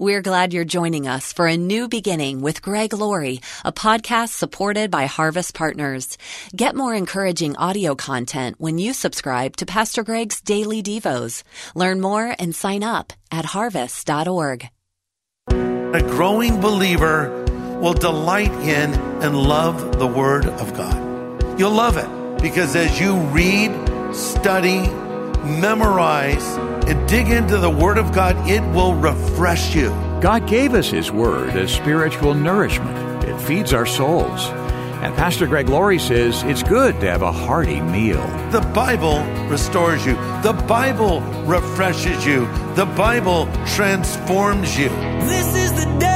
We're glad you're joining us for a new beginning with Greg Laurie, a podcast supported by Harvest Partners. Get more encouraging audio content when you subscribe to Pastor Greg's Daily Devos. Learn more and sign up at harvest.org. A growing believer will delight in and love the Word of God. You'll love it because as you read, study, memorize, and dig into the Word of God, it will refresh you. God gave us His Word as spiritual nourishment. It feeds our souls. And Pastor Greg Laurie says it's good to have a hearty meal. The Bible restores you, the Bible refreshes you, the Bible transforms you. This is the day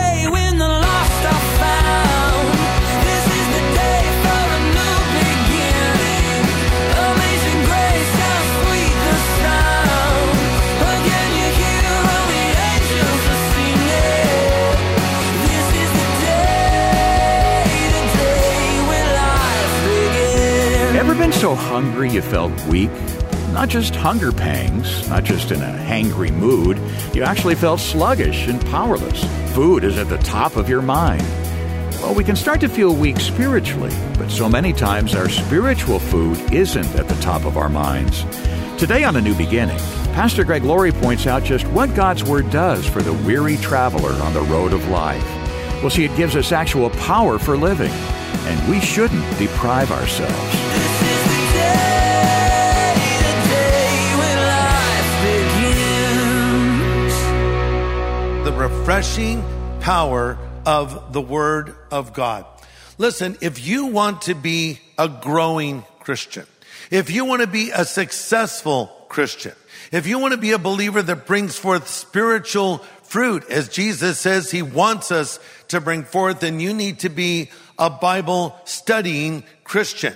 hungry you felt weak? Not just hunger pangs, not just in a hangry mood, you actually felt sluggish and powerless. Food is at the top of your mind. Well, we can start to feel weak spiritually, but so many times our spiritual food isn't at the top of our minds. Today on A New Beginning, Pastor Greg Laurie points out just what God's Word does for the weary traveler on the road of life. Well, see, it gives us actual power for living, and we shouldn't deprive ourselves. Refreshing power of the Word of God. Listen, if you want to be a growing Christian, if you want to be a successful Christian, if you want to be a believer that brings forth spiritual fruit, as Jesus says he wants us to bring forth, then you need to be a Bible studying Christian.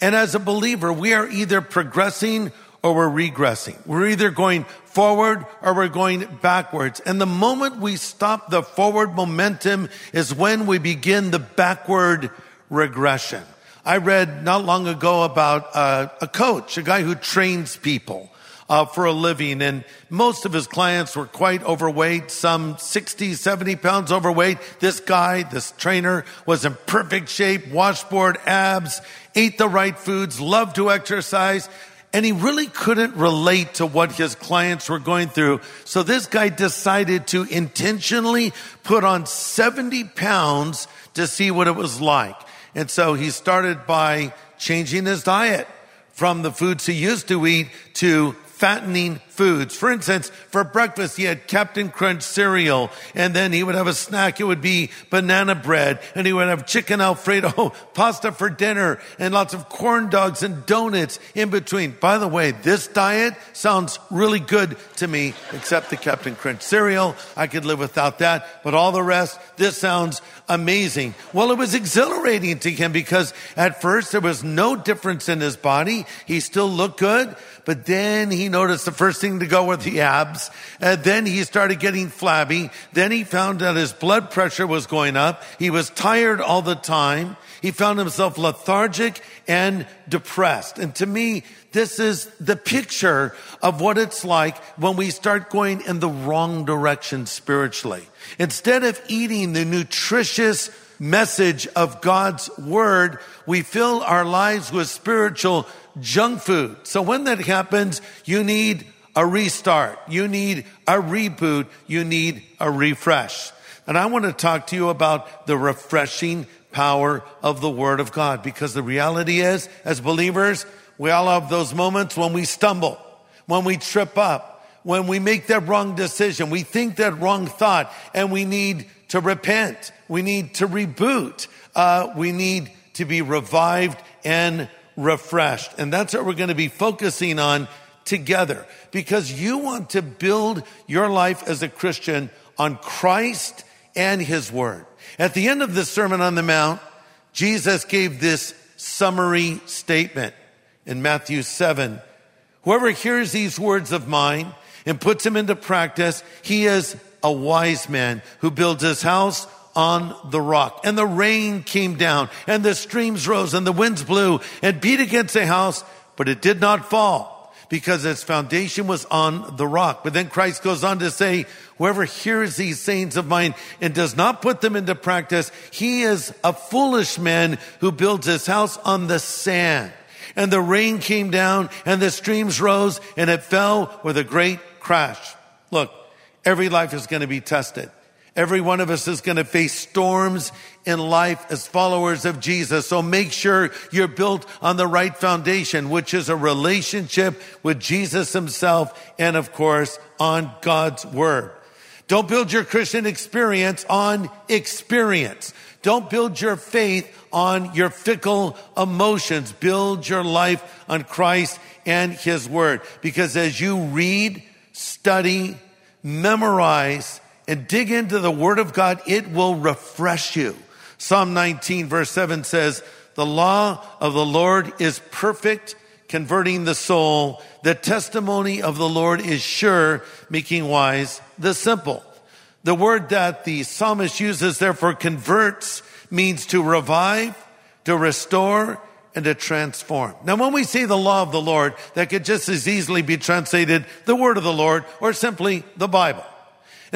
And as a believer, we are either progressing or we're regressing. We're either going forward or we're going backwards. And the moment we stop the forward momentum is when we begin the backward regression. I read not long ago about uh, a coach, a guy who trains people uh, for a living. And most of his clients were quite overweight, some 60, 70 pounds overweight. This guy, this trainer was in perfect shape, washboard abs, ate the right foods, loved to exercise. And he really couldn't relate to what his clients were going through. So this guy decided to intentionally put on 70 pounds to see what it was like. And so he started by changing his diet from the foods he used to eat to fattening foods. For instance, for breakfast, he had Captain Crunch cereal, and then he would have a snack. It would be banana bread, and he would have chicken Alfredo pasta for dinner, and lots of corn dogs and donuts in between. By the way, this diet sounds really good to me, except the Captain Crunch cereal. I could live without that, but all the rest, this sounds amazing. Well, it was exhilarating to him because at first there was no difference in his body. He still looked good, but then he noticed the first thing to go were the abs. And then he started getting flabby. Then he found that his blood pressure was going up. He was tired all the time. He found himself lethargic and depressed. And to me, this is the picture of what it's like when we start going in the wrong direction spiritually. Instead of eating the nutritious message of God's word, we fill our lives with spiritual junk food. So when that happens, you need a restart. You need a reboot. You need a refresh. And I want to talk to you about the refreshing power of the word of God because the reality is, as believers, we all have those moments when we stumble, when we trip up, when we make that wrong decision, we think that wrong thought, and we need to repent. We need to reboot. Uh, we need to be revived and refreshed. And that's what we're going to be focusing on together because you want to build your life as a Christian on Christ and His Word. At the end of the Sermon on the Mount, Jesus gave this summary statement in Matthew 7. Whoever hears these words of mine and puts them into practice, he is a wise man who builds his house on the rock. And the rain came down and the streams rose and the winds blew and beat against the house, but it did not fall because its foundation was on the rock. But then Christ goes on to say, whoever hears these sayings of mine and does not put them into practice, he is a foolish man who builds his house on the sand. And the rain came down and the streams rose and it fell with a great crash. Look, every life is going to be tested. Every one of us is going to face storms in life as followers of Jesus. So make sure you're built on the right foundation, which is a relationship with Jesus himself and of course on God's word. Don't build your Christian experience on experience. Don't build your faith on your fickle emotions. Build your life on Christ and his word. Because as you read, study, memorize, and dig into the word of God, it will refresh you. Psalm 19 verse 7 says, the law of the Lord is perfect, converting the soul. The testimony of the Lord is sure, making wise the simple. The word that the psalmist uses therefore converts means to revive, to restore, and to transform. Now, when we say the law of the Lord, that could just as easily be translated the word of the Lord or simply the Bible.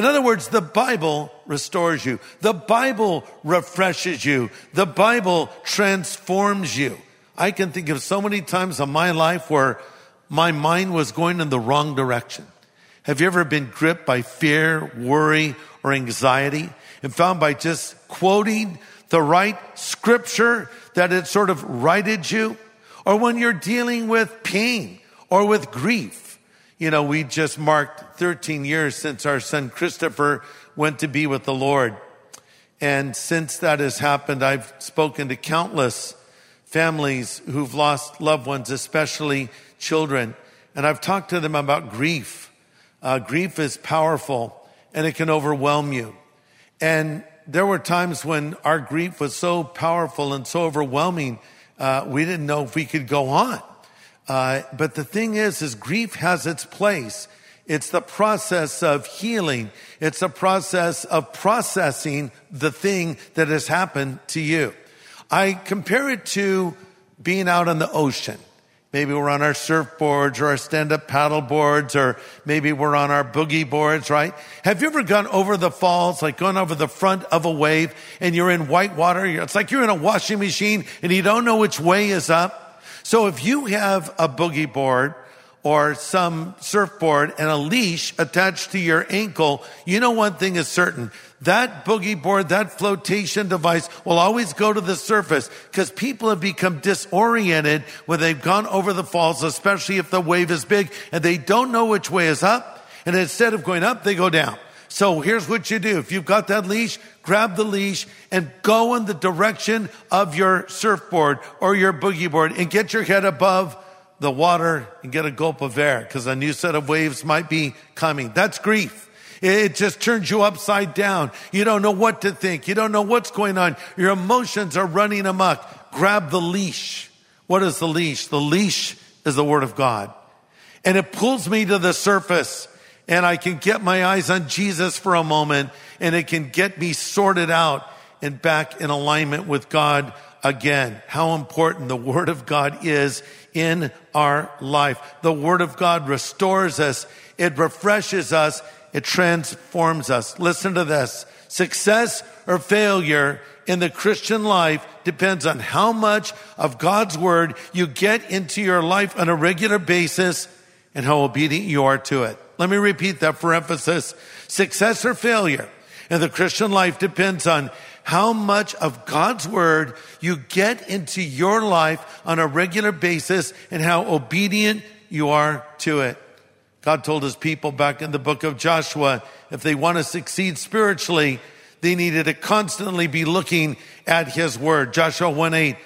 In other words, the Bible restores you. The Bible refreshes you. The Bible transforms you. I can think of so many times in my life where my mind was going in the wrong direction. Have you ever been gripped by fear, worry, or anxiety and found by just quoting the right scripture that it sort of righted you? Or when you're dealing with pain or with grief you know, we just marked 13 years since our son Christopher went to be with the Lord. And since that has happened, I've spoken to countless families who've lost loved ones, especially children. And I've talked to them about grief. Uh, grief is powerful and it can overwhelm you. And there were times when our grief was so powerful and so overwhelming, uh, we didn't know if we could go on. Uh, but the thing is, is grief has its place. It's the process of healing. It's a process of processing the thing that has happened to you. I compare it to being out on the ocean. Maybe we're on our surfboards or our stand-up paddle boards, or maybe we're on our boogie boards, right? Have you ever gone over the falls, like gone over the front of a wave and you're in white water? It's like you're in a washing machine and you don't know which way is up. So if you have a boogie board or some surfboard and a leash attached to your ankle, you know one thing is certain. That boogie board, that flotation device will always go to the surface because people have become disoriented when they've gone over the falls, especially if the wave is big and they don't know which way is up. And instead of going up, they go down. So here's what you do. If you've got that leash, grab the leash and go in the direction of your surfboard or your boogie board and get your head above the water and get a gulp of air because a new set of waves might be coming. That's grief. It just turns you upside down. You don't know what to think. You don't know what's going on. Your emotions are running amok. Grab the leash. What is the leash? The leash is the word of God. And it pulls me to the surface and I can get my eyes on Jesus for a moment and it can get me sorted out and back in alignment with God again. How important the Word of God is in our life. The Word of God restores us. It refreshes us. It transforms us. Listen to this. Success or failure in the Christian life depends on how much of God's Word you get into your life on a regular basis and how obedient you are to it. Let me repeat that for emphasis. Success or failure in the Christian life depends on how much of God's word you get into your life on a regular basis and how obedient you are to it. God told his people back in the book of Joshua, if they want to succeed spiritually, they needed to constantly be looking at his word. Joshua 1 8,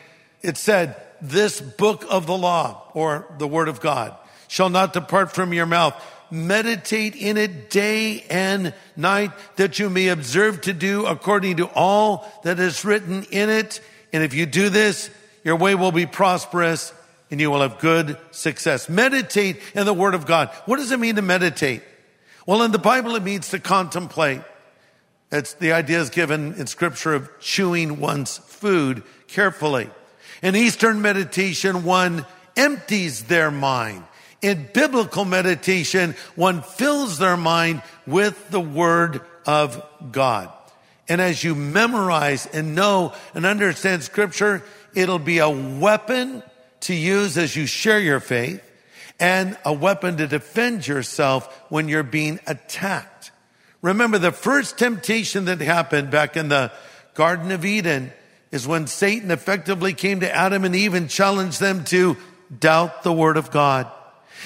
it said, this book of the law or the word of God shall not depart from your mouth meditate in it day and night that you may observe to do according to all that is written in it. And if you do this, your way will be prosperous and you will have good success. Meditate in the word of God. What does it mean to meditate? Well, in the Bible, it means to contemplate. It's the idea is given in scripture of chewing one's food carefully. In Eastern meditation, one empties their mind in biblical meditation, one fills their mind with the word of God. And as you memorize and know and understand scripture, it'll be a weapon to use as you share your faith and a weapon to defend yourself when you're being attacked. Remember the first temptation that happened back in the Garden of Eden is when Satan effectively came to Adam and Eve and challenged them to doubt the word of God.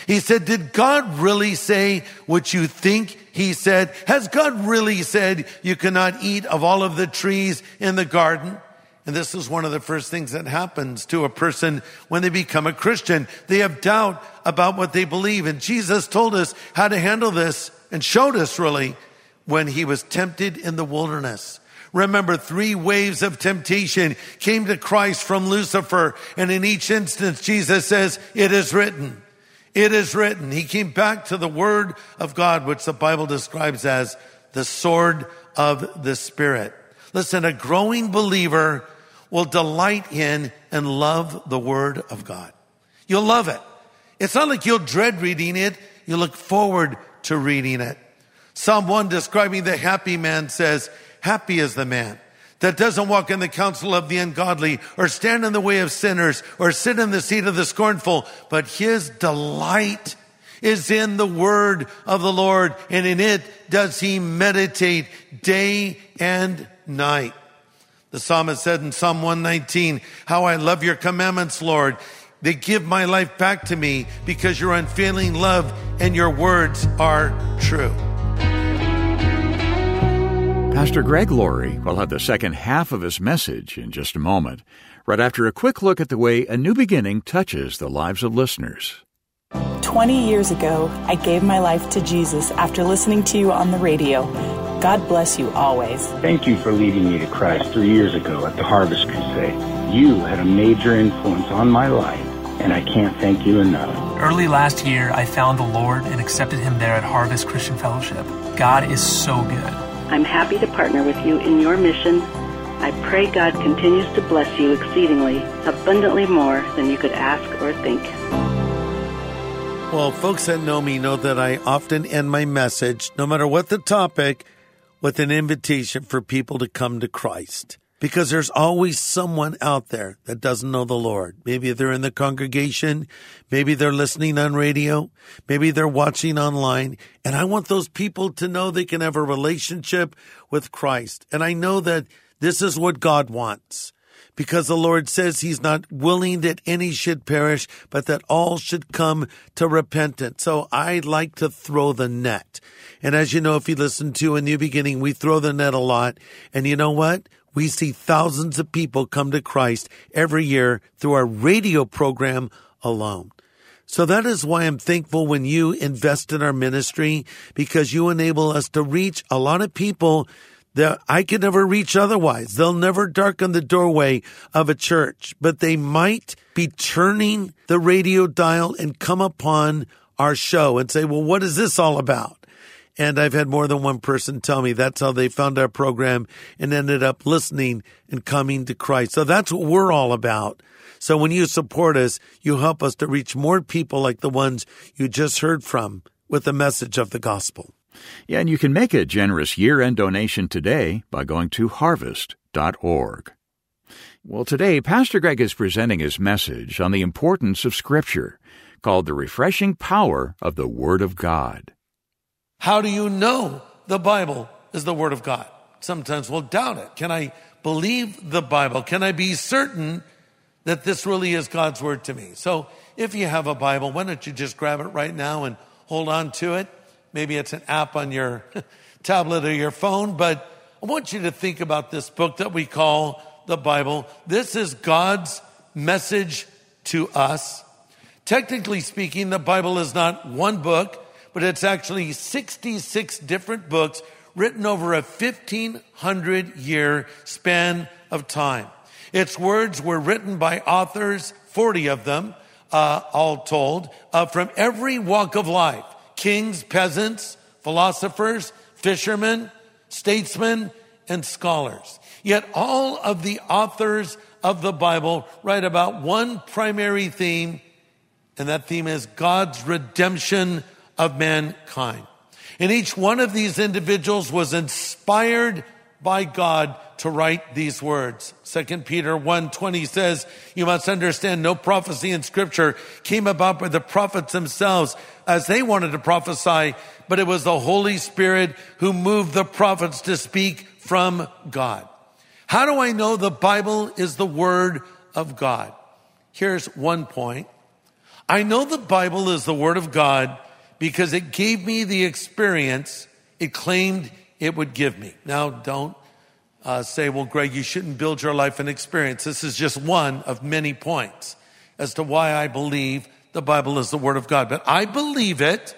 He said, did God really say what you think he said? Has God really said you cannot eat of all of the trees in the garden? And this is one of the first things that happens to a person when they become a Christian. They have doubt about what they believe. And Jesus told us how to handle this and showed us really when he was tempted in the wilderness. Remember, three waves of temptation came to Christ from Lucifer. And in each instance, Jesus says, it is written. It is written. He came back to the word of God, which the Bible describes as the sword of the spirit. Listen, a growing believer will delight in and love the word of God. You'll love it. It's not like you'll dread reading it. You look forward to reading it. Psalm 1 describing the happy man says, happy is the man that doesn't walk in the counsel of the ungodly or stand in the way of sinners or sit in the seat of the scornful, but his delight is in the word of the Lord and in it does he meditate day and night. The psalmist said in Psalm 119, how I love your commandments, Lord. They give my life back to me because your unfailing love and your words are true. Pastor Greg Laurie will have the second half of his message in just a moment, right after a quick look at the way a new beginning touches the lives of listeners. 20 years ago, I gave my life to Jesus after listening to you on the radio. God bless you always. Thank you for leading me to Christ three years ago at the Harvest Crusade. You had a major influence on my life, and I can't thank you enough. Early last year, I found the Lord and accepted Him there at Harvest Christian Fellowship. God is so good. I'm happy to partner with you in your mission. I pray God continues to bless you exceedingly, abundantly more than you could ask or think. Well, folks that know me know that I often end my message, no matter what the topic, with an invitation for people to come to Christ. Because there's always someone out there that doesn't know the Lord. Maybe they're in the congregation. Maybe they're listening on radio. Maybe they're watching online. And I want those people to know they can have a relationship with Christ. And I know that this is what God wants because the Lord says he's not willing that any should perish, but that all should come to repentance. So I like to throw the net. And as you know, if you listen to a new beginning, we throw the net a lot. And you know what? We see thousands of people come to Christ every year through our radio program alone. So that is why I'm thankful when you invest in our ministry because you enable us to reach a lot of people that I could never reach otherwise. They'll never darken the doorway of a church, but they might be turning the radio dial and come upon our show and say, well, what is this all about? And I've had more than one person tell me that's how they found our program and ended up listening and coming to Christ. So that's what we're all about. So when you support us, you help us to reach more people like the ones you just heard from with the message of the gospel. Yeah, and you can make a generous year end donation today by going to harvest.org. Well, today, Pastor Greg is presenting his message on the importance of Scripture, called The Refreshing Power of the Word of God. How do you know the Bible is the Word of God? Sometimes we'll doubt it. Can I believe the Bible? Can I be certain that this really is God's Word to me? So if you have a Bible, why don't you just grab it right now and hold on to it? Maybe it's an app on your tablet or your phone, but I want you to think about this book that we call the Bible. This is God's message to us. Technically speaking, the Bible is not one book, but it's actually 66 different books written over a 1500 year span of time. Its words were written by authors, 40 of them, uh, all told, uh, from every walk of life kings, peasants, philosophers, fishermen, statesmen, and scholars. Yet all of the authors of the Bible write about one primary theme, And that theme is God's redemption of mankind. And each one of these individuals was inspired by God to write these words. 2 Peter 1:20 says, "You must understand no prophecy in scripture came about by the prophets themselves as they wanted to prophesy, but it was the Holy Spirit who moved the prophets to speak from God." How do I know the Bible is the word of God? Here's one point. I know the Bible is the word of God because it gave me the experience it claimed it would give me. Now, don't uh, say, well, Greg, you shouldn't build your life on experience. This is just one of many points as to why I believe the Bible is the Word of God. But I believe it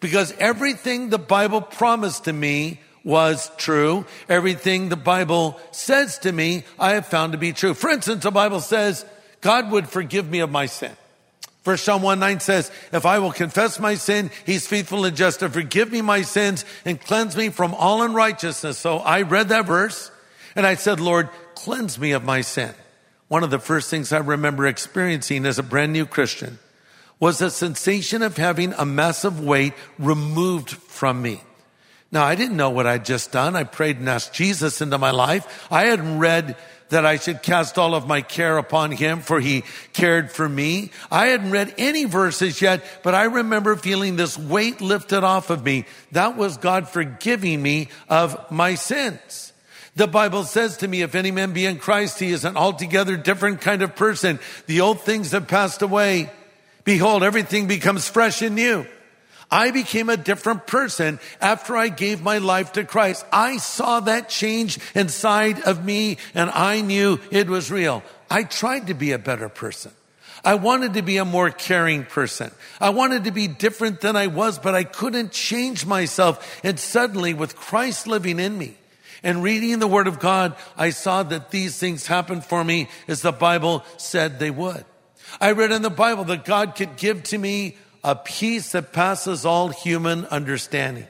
because everything the Bible promised to me was true. Everything the Bible says to me, I have found to be true. For instance, the Bible says God would forgive me of my sin. First John 1 9 says, If I will confess my sin, he's faithful and just to forgive me my sins and cleanse me from all unrighteousness. So I read that verse and I said, Lord, cleanse me of my sin. One of the first things I remember experiencing as a brand new Christian was the sensation of having a massive weight removed from me. Now, I didn't know what I'd just done. I prayed and asked Jesus into my life. I hadn't read that I should cast all of my care upon him for he cared for me. I hadn't read any verses yet, but I remember feeling this weight lifted off of me. That was God forgiving me of my sins. The Bible says to me, if any man be in Christ, he is an altogether different kind of person. The old things have passed away. Behold, everything becomes fresh and new. I became a different person after I gave my life to Christ. I saw that change inside of me and I knew it was real. I tried to be a better person. I wanted to be a more caring person. I wanted to be different than I was, but I couldn't change myself. And suddenly with Christ living in me, and reading the Word of God, I saw that these things happened for me as the Bible said they would. I read in the Bible that God could give to me a peace that passes all human understanding.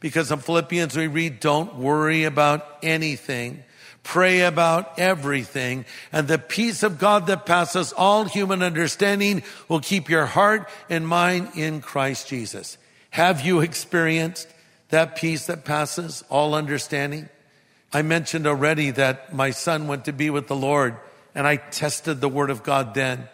Because in Philippians we read, don't worry about anything. Pray about everything. And the peace of God that passes all human understanding will keep your heart and mind in Christ Jesus. Have you experienced that peace that passes all understanding? I mentioned already that my son went to be with the Lord and I tested the word of God then.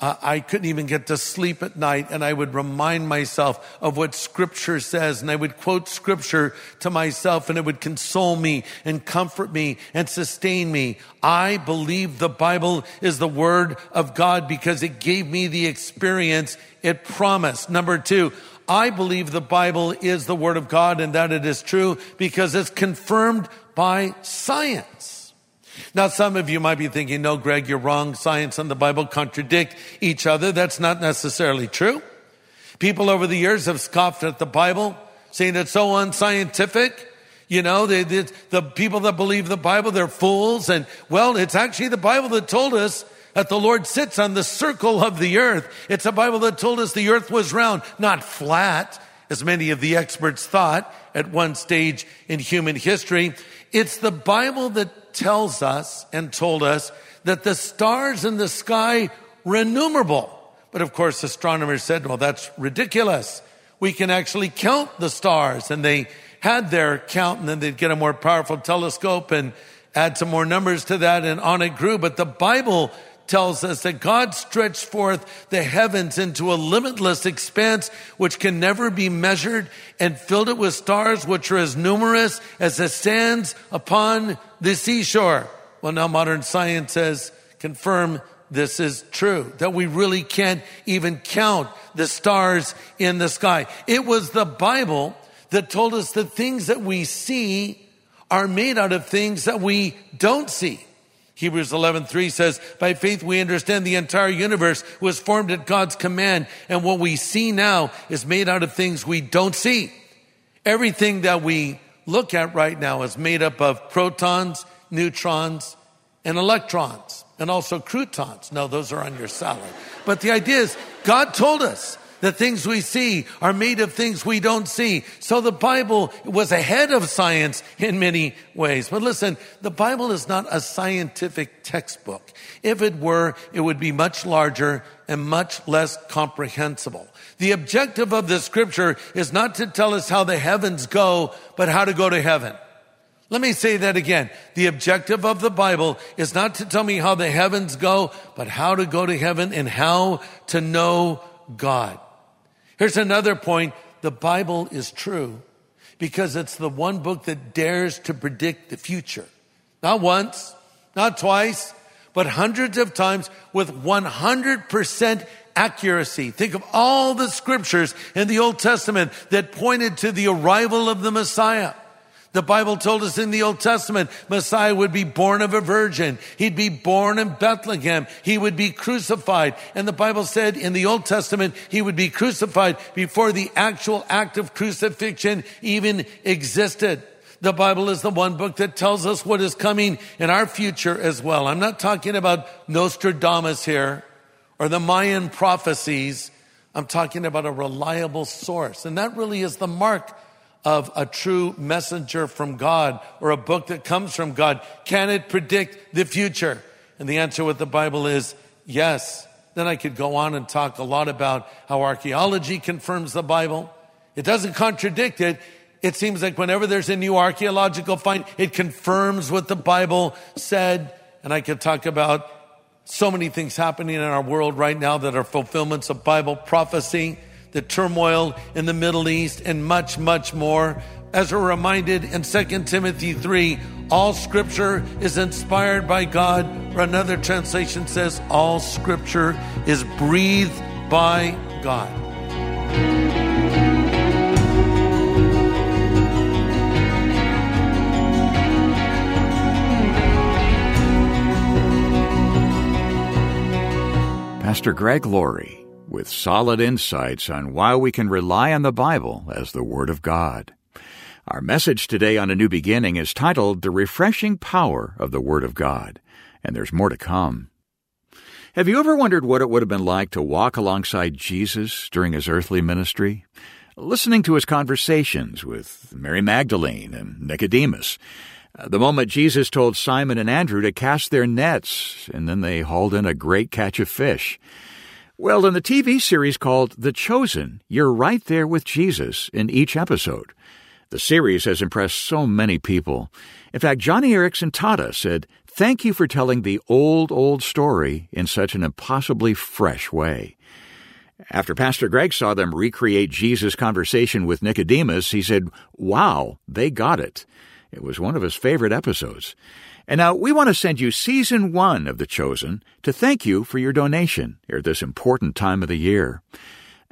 Uh, I couldn't even get to sleep at night and I would remind myself of what scripture says and I would quote scripture to myself and it would console me and comfort me and sustain me. I believe the Bible is the word of God because it gave me the experience it promised. Number two, I believe the Bible is the word of God and that it is true because it's confirmed by science. Now, some of you might be thinking, no, Greg, you're wrong. Science and the Bible contradict each other. That's not necessarily true. People over the years have scoffed at the Bible, saying it's so unscientific. You know, the people that believe the Bible, they're fools. And well, it's actually the Bible that told us that the Lord sits on the circle of the earth. It's a Bible that told us the earth was round, not flat, as many of the experts thought at one stage in human history. It's the Bible that tells us and told us that the stars in the sky were innumerable. But of course, astronomers said, well, that's ridiculous. We can actually count the stars. And they had their count and then they'd get a more powerful telescope and add some more numbers to that and on it grew. But the Bible tells us that God stretched forth the heavens into a limitless expanse which can never be measured and filled it with stars which are as numerous as the sands upon the seashore. Well, now modern science has confirmed this is true, that we really can't even count the stars in the sky. It was the Bible that told us the things that we see are made out of things that we don't see. Hebrews 11:3 says, "By faith we understand the entire universe was formed at God's command, and what we see now is made out of things we don't see." Everything that we look at right now is made up of protons, neutrons, and electrons, and also croutons. No, those are on your salad. But the idea is, God told us The things we see are made of things we don't see. So the Bible was ahead of science in many ways. But listen, the Bible is not a scientific textbook. If it were, it would be much larger and much less comprehensible. The objective of the scripture is not to tell us how the heavens go, but how to go to heaven. Let me say that again. The objective of the Bible is not to tell me how the heavens go, but how to go to heaven and how to know God. Here's another point. The Bible is true because it's the one book that dares to predict the future. Not once, not twice, but hundreds of times with 100% accuracy. Think of all the scriptures in the Old Testament that pointed to the arrival of the Messiah. The Bible told us in the Old Testament, Messiah would be born of a virgin. He'd be born in Bethlehem. He would be crucified. And the Bible said in the Old Testament, he would be crucified before the actual act of crucifixion even existed. The Bible is the one book that tells us what is coming in our future as well. I'm not talking about Nostradamus here or the Mayan prophecies. I'm talking about a reliable source. And that really is the mark of a true messenger from God or a book that comes from God? Can it predict the future? And the answer with the Bible is yes. Then I could go on and talk a lot about how archaeology confirms the Bible. It doesn't contradict it. It seems like whenever there's a new archaeological find, it confirms what the Bible said. And I could talk about so many things happening in our world right now that are fulfillments of Bible prophecy the turmoil in the Middle East, and much, much more. As we're reminded in 2 Timothy 3, all scripture is inspired by God, or another translation says, all scripture is breathed by God. Pastor Greg Laurie with solid insights on why we can rely on the Bible as the Word of God. Our message today on A New Beginning is titled The Refreshing Power of the Word of God, and there's more to come. Have you ever wondered what it would have been like to walk alongside Jesus during his earthly ministry? Listening to his conversations with Mary Magdalene and Nicodemus, the moment Jesus told Simon and Andrew to cast their nets, and then they hauled in a great catch of fish. Well, in the TV series called The Chosen, you're right there with Jesus in each episode. The series has impressed so many people. In fact, Joni Eareckson Tada said, Thank you for telling the old, old story in such an impossibly fresh way. After Pastor Greg saw them recreate Jesus' conversation with Nicodemus, he said, Wow, they got it. It was one of his favorite episodes. And now we want to send you season one of The Chosen to thank you for your donation at this important time of the year.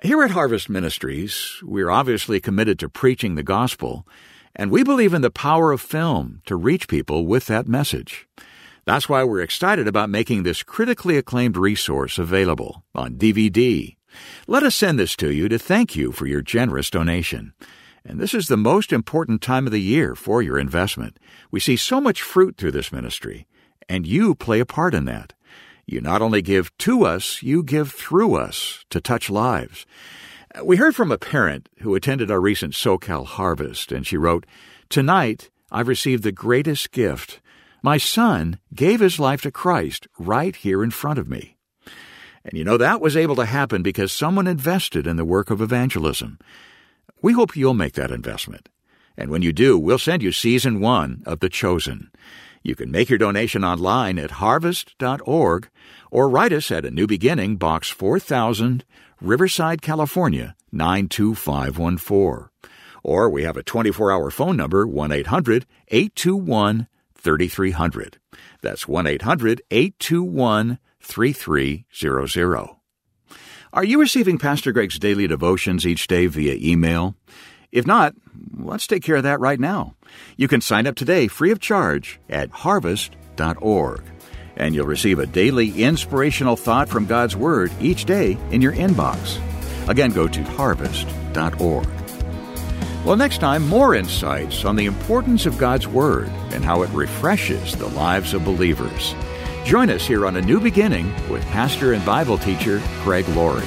Here at Harvest Ministries, we're obviously committed to preaching the gospel, and we believe in the power of film to reach people with that message. That's why we're excited about making this critically acclaimed resource available on DVD. Let us send this to you to thank you for your generous donation. And this is the most important time of the year for your investment. We see so much fruit through this ministry, and you play a part in that. You not only give to us, you give through us to touch lives. We heard from a parent who attended our recent SoCal harvest, and she wrote, Tonight, I've received the greatest gift. My son gave his life to Christ right here in front of me. And you know, that was able to happen because someone invested in the work of evangelism. We hope you'll make that investment. And when you do, we'll send you season one of The Chosen. You can make your donation online at harvest.org or write us at A New Beginning, Box 4000, Riverside, California, 92514. Or we have a 24 hour phone number, 1 800 821 3300. That's 1 800 821 3300. Are you receiving Pastor Greg's daily devotions each day via email? If not, let's take care of that right now. You can sign up today free of charge at harvest.org, and you'll receive a daily inspirational thought from God's Word each day in your inbox. Again, go to harvest.org. Well, next time, more insights on the importance of God's Word and how it refreshes the lives of believers. Join us here on A New Beginning with pastor and Bible teacher Greg Laurie.